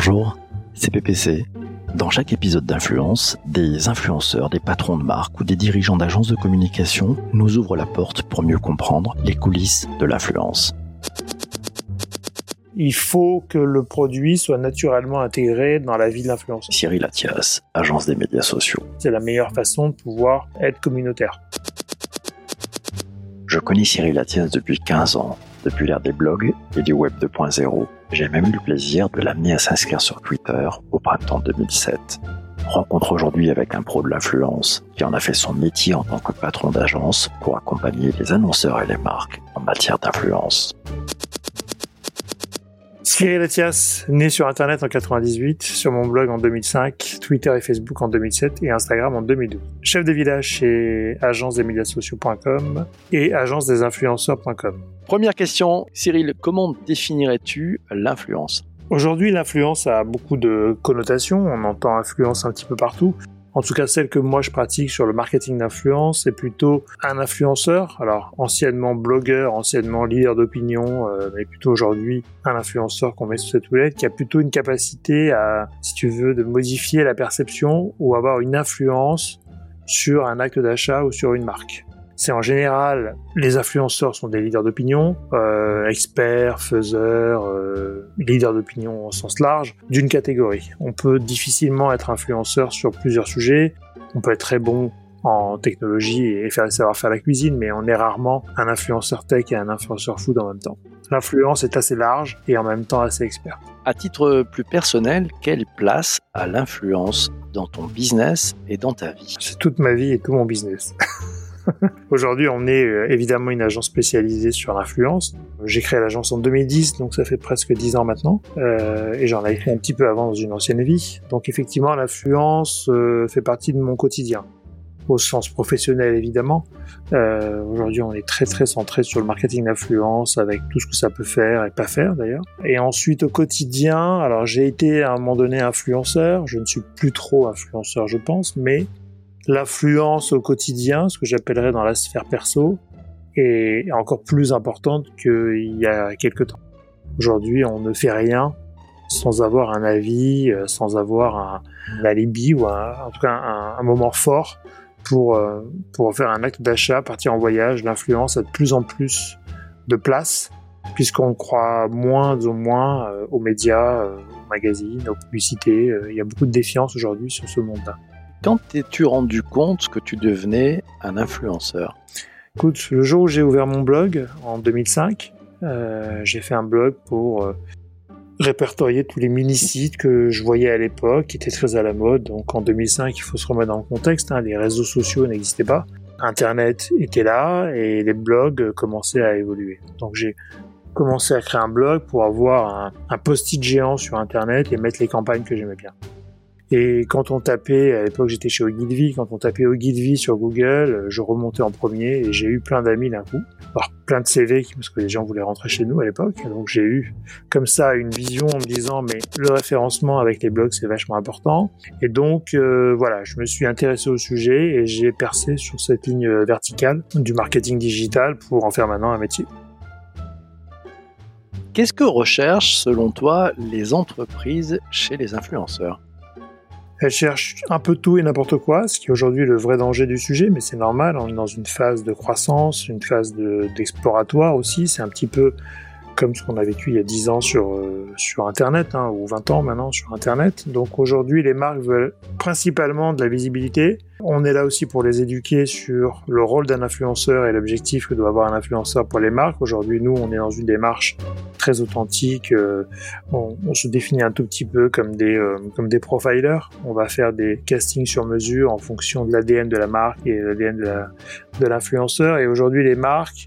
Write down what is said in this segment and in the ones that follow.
Bonjour, c'est PPC. Dans chaque épisode d'Influence, des influenceurs, des patrons de marque ou des dirigeants d'agences de communication nous ouvrent la porte pour mieux comprendre les coulisses de l'influence. Il faut que le produit soit naturellement intégré dans la vie de l'influenceur. Cyril Athias, agence des médias sociaux. C'est la meilleure façon de pouvoir être communautaire. Je connais Cyril Athias depuis 15 ans, l'ère des blogs et du web 2.0. J'ai même eu le plaisir de l'amener à s'inscrire sur Twitter au printemps 2007. Rencontre aujourd'hui avec un pro de l'influence qui en a fait son métier en tant que patron d'agence pour accompagner les annonceurs et les marques en matière d'influence. Cyril Etias, né sur Internet en 98, sur mon blog en 2005, Twitter et Facebook en 2007 et Instagram en 2012. Chef de village chez agence des médias sociaux.com et agence des influenceurs.com. Première question, Cyril, comment définirais-tu l'influence? Aujourd'hui, l'influence a beaucoup de connotations. On entend influence un petit peu partout. En tout cas, celle que moi je pratique sur le marketing d'influence, c'est plutôt un influenceur, alors anciennement blogueur, anciennement leader d'opinion, euh, mais plutôt aujourd'hui un influenceur qu'on met sous cette houlette, qui a plutôt une capacité à, si tu veux, de modifier la perception ou avoir une influence sur un acte d'achat ou sur une marque c'est en général les influenceurs sont des leaders d'opinion, euh, experts, faiseurs, euh, leaders d'opinion au sens large, d'une catégorie. On peut difficilement être influenceur sur plusieurs sujets. On peut être très bon en technologie et faire savoir faire la cuisine, mais on est rarement un influenceur tech et un influenceur food en même temps. L'influence est assez large et en même temps assez experte. À titre plus personnel, quelle place a l'influence dans ton business et dans ta vie? C'est toute ma vie et tout mon business. Aujourd'hui, on est euh, évidemment une agence spécialisée sur l'influence. J'ai créé l'agence en 2010, donc ça fait presque 10 ans maintenant. Euh, et j'en avais fait un petit peu avant dans une ancienne vie. Donc effectivement, l'influence euh, fait partie de mon quotidien au sens professionnel évidemment. Aujourd'hui, on est très très centré sur le marketing d'influence avec tout ce que ça peut faire et pas faire d'ailleurs. Et ensuite au quotidien, alors j'ai été à un moment donné influenceur, je ne suis plus trop influenceur je pense, mais l'influence au quotidien, ce que j'appellerais dans la sphère perso, est encore plus importante qu'il y a quelques temps. Aujourd'hui, on ne fait rien sans avoir un avis, euh, sans avoir un, alibi ou en tout cas un, moment fort pour, euh, pour faire un acte d'achat, partir en voyage. L'influence a de plus en plus de place puisqu'on croit moins ou moins euh, aux médias, aux magazines, aux publicités. Il y a beaucoup de défiance aujourd'hui sur ce monde-là. Quand t'es-tu rendu compte que tu devenais un influenceur? Écoute, le jour où j'ai ouvert mon blog, en 2005, euh, j'ai fait un blog pour euh, répertorier tous les mini-sites que je voyais à l'époque, qui étaient très à la mode. Donc en 2005, il faut se remettre dans le contexte, hein, les réseaux sociaux n'existaient pas. Internet était là et les blogs commençaient à évoluer. Donc j'ai commencé à créer un blog pour avoir un, un post-it géant sur Internet et mettre les campagnes que j'aimais bien. Et quand on tapait, à l'époque j'étais chez Ogilvy, quand on tapait Ogilvy sur Google, je remontais en premier et j'ai eu plein d'amis d'un coup. Alors plein de CV parce que les gens voulaient rentrer chez nous à l'époque. Donc j'ai eu comme ça une vision en me disant mais le référencement avec les blogs c'est vachement important. Et donc euh, voilà, je me suis intéressé au sujet et j'ai percé sur cette ligne verticale du marketing digital pour en faire maintenant un métier. Qu'est-ce que recherchent selon toi les entreprises chez les influenceurs? Elle cherche un peu tout et n'importe quoi, ce qui est aujourd'hui le vrai danger du sujet, mais c'est normal, on est dans une phase de croissance, une phase d'exploratoire aussi, c'est un petit peu comme ce qu'on a vécu il y a 10 ans sur, euh, sur Internet, hein, ou 20 ans maintenant sur Internet. Donc aujourd'hui, les marques veulent principalement de la visibilité. On est là aussi pour les éduquer sur le rôle d'un influenceur et l'objectif que doit avoir un influenceur pour les marques. Aujourd'hui, nous, on est dans une démarche très authentique. Euh, on, on, se définit un tout petit peu comme des, euh, comme des profilers. On va faire des castings sur mesure en fonction de l'ADN de la marque et l'ADN de l'influenceur. Et aujourd'hui, les marques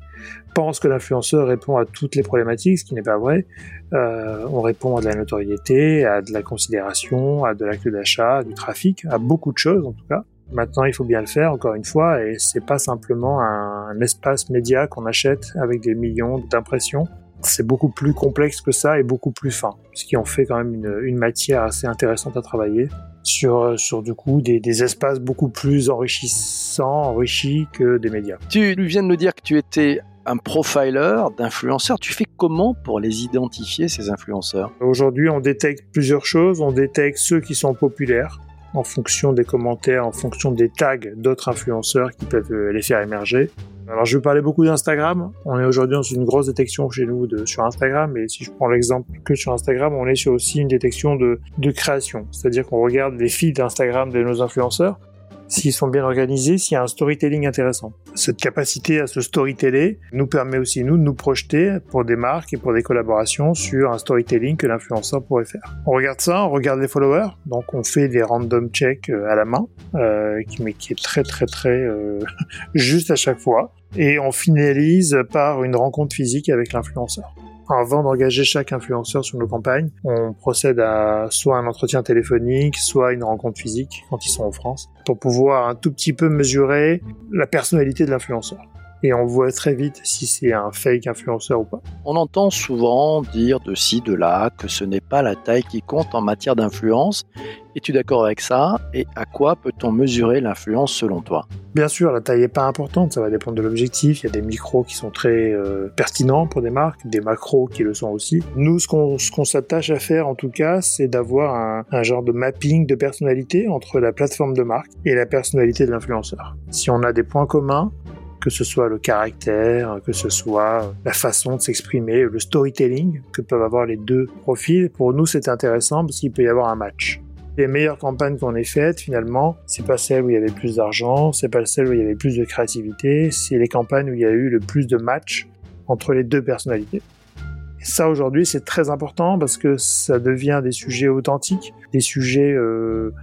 pense que l'influenceur répond à toutes les problématiques, ce qui n'est pas vrai. Euh, on répond à de la notoriété, à de la considération, à de l'acte d'achat, du trafic, à beaucoup de choses en tout cas. Maintenant, il faut bien le faire, encore une fois, et c'est pas simplement un, espace média qu'on achète avec des millions d'impressions. c'est beaucoup plus complexe que ça et beaucoup plus fin, ce qui en fait quand même une, matière assez intéressante à travailler sur, sur du coup des, des, espaces beaucoup plus enrichissants, enrichis que des médias. Tu viens de nous dire que tu étais un profiler d'influenceurs. Tu fais comment pour les identifier, ces influenceurs? Aujourd'hui, on détecte plusieurs choses. On détecte ceux qui sont populaires en fonction des commentaires, en fonction des tags d'autres influenceurs qui peuvent euh, les faire émerger. Alors je vais parler beaucoup d'Instagram. On est aujourd'hui dans une grosse détection chez nous de, sur Instagram, mais si je prends l'exemple que sur Instagram, on est sur aussi une détection de, création. C'est-à-dire qu'on regarde les feeds d'Instagram de nos influenceurs s'ils sont bien organisés, s'il y a un storytelling intéressant. Cette capacité à se storyteller nous permet aussi, nous, de nous projeter pour des marques et pour des collaborations sur un storytelling que l'influenceur pourrait faire. On regarde ça, on regarde les followers, donc on fait des random checks euh, à la main, euh, mais qui est très très très euh, juste à chaque fois, et on finalise par une rencontre physique avec l'influenceur. Avant d'engager chaque influenceur sur nos campagnes, on procède à soit un entretien téléphonique, soit une rencontre physique quand ils sont en France, pour pouvoir un tout petit peu mesurer la personnalité de l'influenceur et on voit très vite si c'est un fake influenceur ou pas. On entend souvent dire de ci, de là, que ce n'est pas la taille qui compte en matière d'influence. Es-tu d'accord avec ça? Et à quoi peut-on mesurer l'influence selon toi? Bien sûr, la taille n'est pas importante, ça va dépendre de l'objectif. Il y a des micros qui sont très euh, pertinents pour des marques, des macros qui le sont aussi. Nous, ce qu'on s'attache à faire en tout cas, c'est d'avoir un, un genre de mapping de personnalité entre la plateforme de marque et la personnalité de l'influenceur. Si on a des points communs, que ce soit le caractère, que ce soit la façon de s'exprimer, le storytelling que peuvent avoir les deux profils. Pour nous, c'est intéressant parce qu'il peut y avoir un match. Les meilleures campagnes qu'on ait faites, finalement, c'est pas celles où il y avait plus d'argent, c'est pas celles où il y avait plus de créativité, c'est les campagnes où il y a eu le plus de match entre les deux personnalités. Et ça, aujourd'hui, c'est très important parce que ça devient des sujets authentiques, des sujets euh,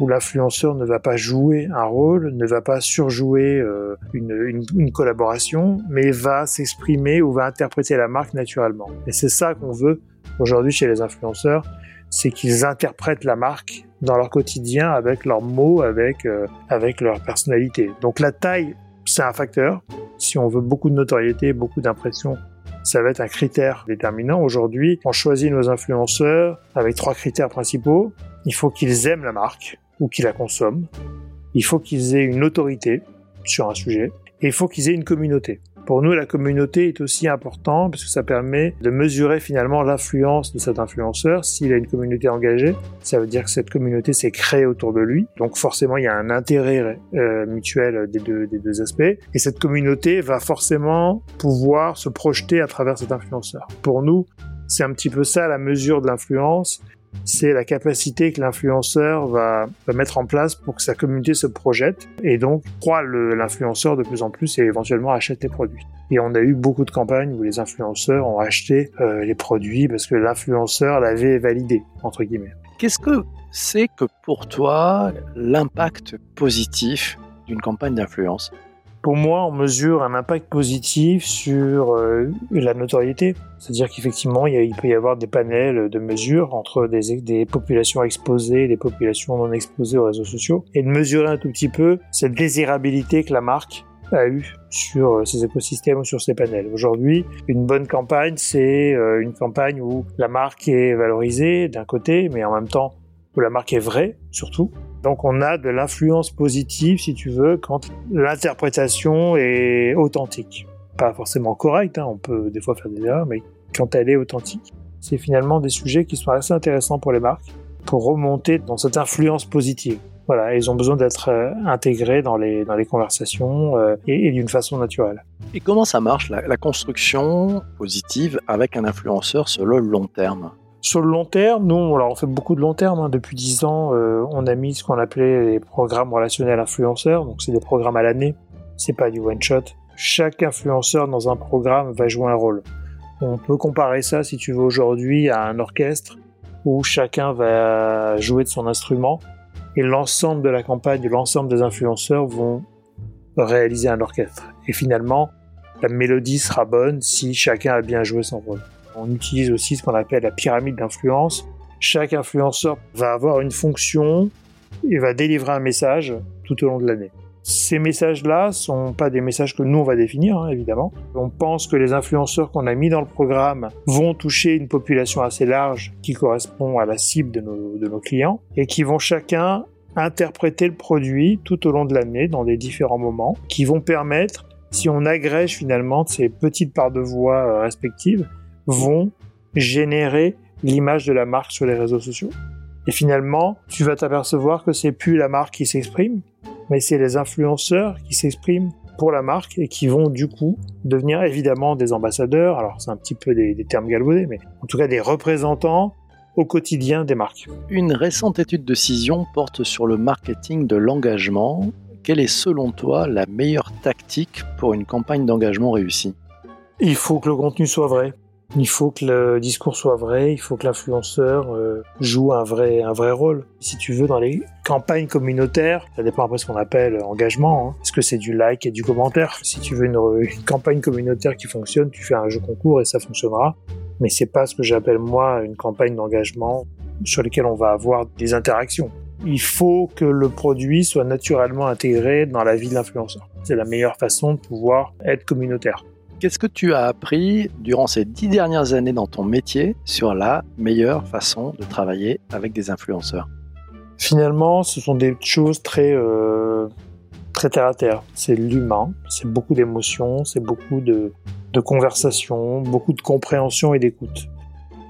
où l'influenceur ne va pas jouer un rôle, ne va pas surjouer euh, une, une, une, collaboration, mais va s'exprimer ou va interpréter la marque naturellement. Et c'est ça qu'on veut aujourd'hui chez les influenceurs, c'est qu'ils interprètent la marque dans leur quotidien avec leurs mots, avec, euh, avec leur personnalité. Donc la taille, c'est un facteur. Si on veut beaucoup de notoriété, beaucoup d'impression, ça va être un critère déterminant. Aujourd'hui, on choisit nos influenceurs avec trois critères principaux. Il faut qu'ils aiment la marque, ou qui la consomment. Il faut qu'ils aient une autorité sur un sujet et il faut qu'ils aient une communauté. Pour nous, la communauté est aussi importante parce que ça permet de mesurer finalement l'influence de cet influenceur. S'il a une communauté engagée, ça veut dire que cette communauté s'est créée autour de lui. Donc forcément, il y a un intérêt euh, mutuel des deux, des deux aspects. Et cette communauté va forcément pouvoir se projeter à travers cet influenceur. Pour nous, c'est un petit peu ça la mesure de l'influence c'est la capacité que l'influenceur va, mettre en place pour que sa communauté se projette et donc croit l'influenceur de plus en plus et éventuellement achète les produits. Et on a eu beaucoup de campagnes où les influenceurs ont acheté euh, les produits parce que l'influenceur l'avait validé, entre guillemets. Qu'est-ce que c'est que pour toi l'impact positif d'une campagne d'influence? Pour moi, on mesure un impact positif sur euh, la notoriété. C'est-à-dire qu'effectivement, il, peut y avoir des panels de mesures entre des, des, populations exposées et des populations non exposées aux réseaux sociaux, et de mesurer un tout petit peu cette désirabilité que la marque a eu sur euh, ces écosystèmes ou sur ces panels. Aujourd'hui, une bonne campagne, c'est euh, une campagne où la marque est valorisée d'un côté, mais en même temps où la marque est vraie, surtout, donc on a de l'influence positive, si tu veux, quand l'interprétation est authentique. Pas forcément correcte, hein, on peut des fois faire des erreurs, mais quand elle est authentique. C'est finalement des sujets qui sont assez intéressants pour les marques, pour remonter dans cette influence positive. Voilà, ils ont besoin d'être euh, intégrés dans les, dans les conversations euh, et, d'une façon naturelle. Et comment ça marche, la, la construction positive avec un influenceur sur le long terme? Sur le long terme, nous, on fait beaucoup de long terme. Hein. Depuis dix ans, euh, on a mis ce qu'on appelait les programmes relationnels influenceurs. Donc c'est des programmes à l'année. C'est pas du one shot. Chaque influenceur dans un programme va jouer un rôle. On peut comparer ça, si tu veux, aujourd'hui à un orchestre où chacun va jouer de son instrument et l'ensemble de la campagne, l'ensemble des influenceurs vont réaliser un orchestre. Et finalement, la mélodie sera bonne si chacun a bien joué son rôle. On utilise aussi ce qu'on appelle la pyramide d'influence. Chaque influenceur va avoir une fonction et va délivrer un message tout au long de l'année. Ces messages-là sont pas des messages que nous on va définir, hein, évidemment. On pense que les influenceurs qu'on a mis dans le programme vont toucher une population assez large qui correspond à la cible de nos, clients et qui vont chacun interpréter le produit tout au long de l'année dans des différents moments qui vont permettre, si on agrège finalement ces petites parts de voix euh, respectives, vont générer l'image de la marque sur les réseaux sociaux. Et finalement, tu vas t'apercevoir que c'est plus la marque qui s'exprime, mais c'est les influenceurs qui s'expriment pour la marque et qui vont du coup devenir évidemment des ambassadeurs. Alors c'est un petit peu des, des termes galvaudés, mais en tout cas des représentants au quotidien des marques. Une récente étude de Cision porte sur le marketing de l'engagement. Quelle est selon toi la meilleure tactique pour une campagne d'engagement réussie? Il faut que le contenu soit vrai. Il faut que le discours soit vrai, il faut que l'influenceur euh, joue un vrai, un vrai rôle. Si tu veux, dans les campagnes communautaires, ça dépend après ce qu'on appelle engagement. Hein. Est-ce que c'est du like et du commentaire? Si tu veux une, une, campagne communautaire qui fonctionne, tu fais un jeu concours et ça fonctionnera. Mais c'est pas ce que j'appelle moi une campagne d'engagement sur laquelle on va avoir des interactions. Il faut que le produit soit naturellement intégré dans la vie de l'influenceur. C'est la meilleure façon de pouvoir être communautaire. Qu'est-ce que tu as appris durant ces dix dernières années dans ton métier sur la meilleure façon de travailler avec des influenceurs Finalement, ce sont des choses très euh, très terre à terre. C'est l'humain, c'est beaucoup d'émotions, c'est beaucoup de, de conversation, beaucoup de compréhension et d'écoute.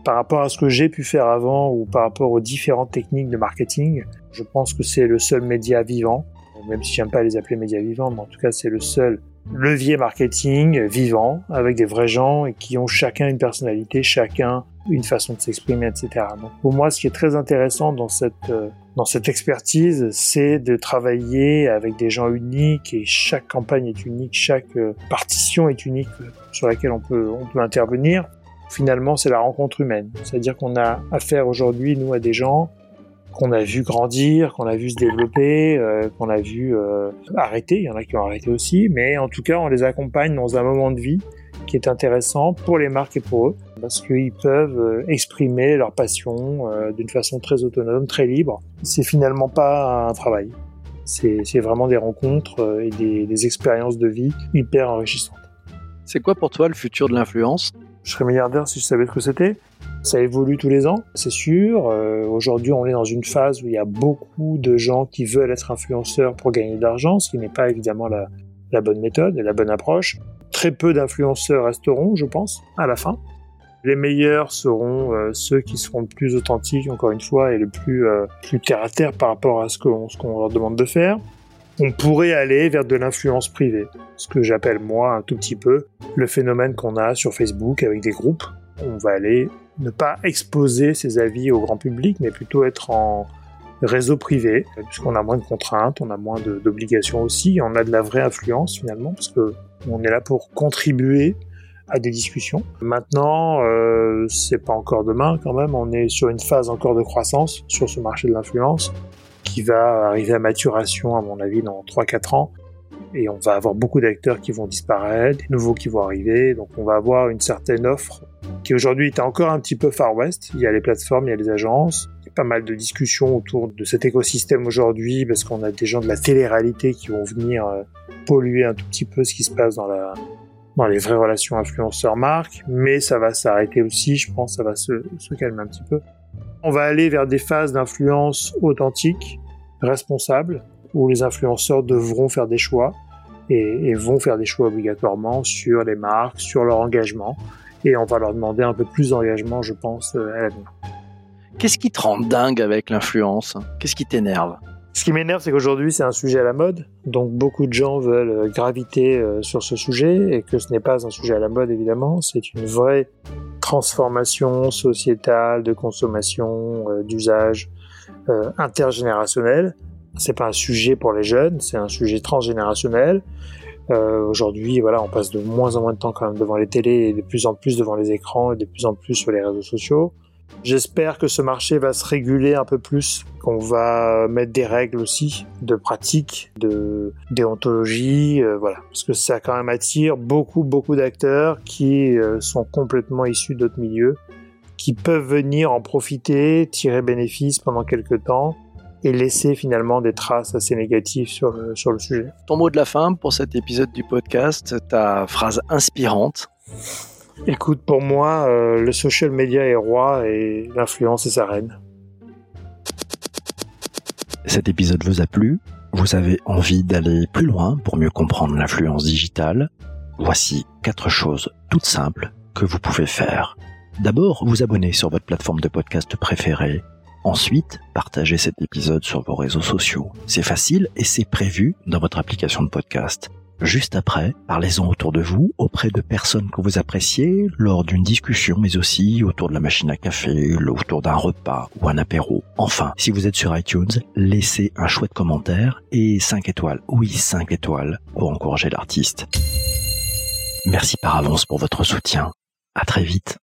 Par rapport à ce que j'ai pu faire avant ou par rapport aux différentes techniques de marketing, je pense que c'est le seul média vivant, même si j'aime pas les appeler médias vivants, mais en tout cas c'est le seul levier marketing vivant avec des vrais gens et qui ont chacun une personnalité, chacun une façon de s'exprimer, etc. Donc pour moi, ce qui est très intéressant dans cette euh, dans cette expertise, c'est de travailler avec des gens uniques et chaque campagne est unique, chaque euh, partition est unique sur laquelle on peut on peut intervenir. Finalement, c'est la rencontre humaine, c'est-à-dire qu'on a affaire aujourd'hui nous à des gens qu'on a vu grandir, qu'on a vu se développer, euh, qu'on a vu euh, arrêter. Il y en a qui ont arrêté aussi, mais en tout cas, on les accompagne dans un moment de vie qui est intéressant pour les marques et pour eux, parce qu'ils peuvent euh, exprimer leur passion euh, d'une façon très autonome, très libre. C'est finalement pas un travail. C'est vraiment des rencontres et des, des expériences de vie hyper enrichissantes. C'est quoi pour toi le futur de l'influence? Je serais milliardaire si je savais ce que c'était. Ça évolue tous les ans, c'est sûr. Euh, Aujourd'hui, on est dans une phase où il y a beaucoup de gens qui veulent être influenceurs pour gagner de l'argent, ce qui n'est pas évidemment la, bonne méthode et la bonne approche. Très peu d'influenceurs resteront, je pense, à la fin. Les meilleurs seront euh, ceux qui seront le plus authentiques, encore une fois, et le plus, euh, terre à terre par rapport à ce qu'on leur demande de faire. On pourrait aller vers de l'influence privée, ce que j'appelle moi un tout petit peu le phénomène qu'on a sur Facebook avec des groupes. On va aller ne pas exposer ses avis au grand public, mais plutôt être en réseau privé, puisqu'on a moins de contraintes, on a moins d'obligations aussi, on a de la vraie influence finalement, parce que on est là pour contribuer à des discussions. Maintenant, euh, c'est pas encore demain quand même, on est sur une phase encore de croissance sur ce marché de l'influence qui va arriver à maturation à mon avis dans 3-4 ans et on va avoir beaucoup d'acteurs qui vont disparaître, des nouveaux qui vont arriver, donc on va avoir une certaine offre qui aujourd'hui est encore un petit peu Far West. Il y a les plateformes, il y a les agences, il y a pas mal de discussions autour de cet écosystème aujourd'hui parce qu'on a des gens de la télé-réalité qui vont venir euh, polluer un tout petit peu ce qui se passe dans les vraies relations influenceurs-marques, mais ça va s'arrêter aussi, je pense, ça va se, se calmer un petit peu. On va aller vers des phases d'influence authentiques, responsables, où les influenceurs devront faire des choix et, et, vont faire des choix obligatoirement sur les marques, sur leur engagement, et on va leur demander un peu plus d'engagement, je pense, à l'avenir. Qu'est-ce qui te rend dingue avec l'influence? Qu'est-ce qui t'énerve? Ce qui m'énerve, c'est qu'aujourd'hui, c'est un sujet à la mode. Donc, beaucoup de gens veulent graviter sur ce sujet et que ce n'est pas un sujet à la mode, évidemment. C'est une vraie transformation sociétale, de consommation, euh, d'usage euh, intergénérationnel. C'est pas un sujet pour les jeunes, c'est un sujet transgénérationnel. Euh, Aujourd'hui, voilà, on passe de moins en moins de temps quand même devant les télés et de plus en plus devant les écrans et de plus en plus sur les réseaux sociaux. J'espère que ce marché va se réguler un peu plus, qu'on va mettre des règles aussi de pratique, de déontologie, euh, voilà, parce que ça quand même attire beaucoup beaucoup d'acteurs qui euh, sont complètement issus d'autres milieux, qui peuvent venir en profiter, tirer bénéfice pendant quelques temps et laisser finalement des traces assez négatives sur le, sur le sujet. Ton mot de la fin pour cet épisode du podcast, ta phrase inspirante Écoute, pour moi, euh, le social media est roi et l'influence est sa reine. Cet épisode vous a plu? Vous avez envie d'aller plus loin pour mieux comprendre l'influence digitale? Voici quatre choses toutes simples que vous pouvez faire. D'abord, vous abonner sur votre plateforme de podcast préférée. Ensuite, partagez cet épisode sur vos réseaux sociaux. C'est facile et c'est prévu dans votre application de podcast. Juste après, parlez-en autour de vous, auprès de personnes que vous appréciez, lors d'une discussion, mais aussi autour de la machine à café, autour d'un repas ou un apéro. Enfin, si vous êtes sur iTunes, laissez un chouette commentaire et 5 étoiles. Oui, 5 étoiles pour encourager l'artiste. Merci par avance pour votre soutien. À très vite.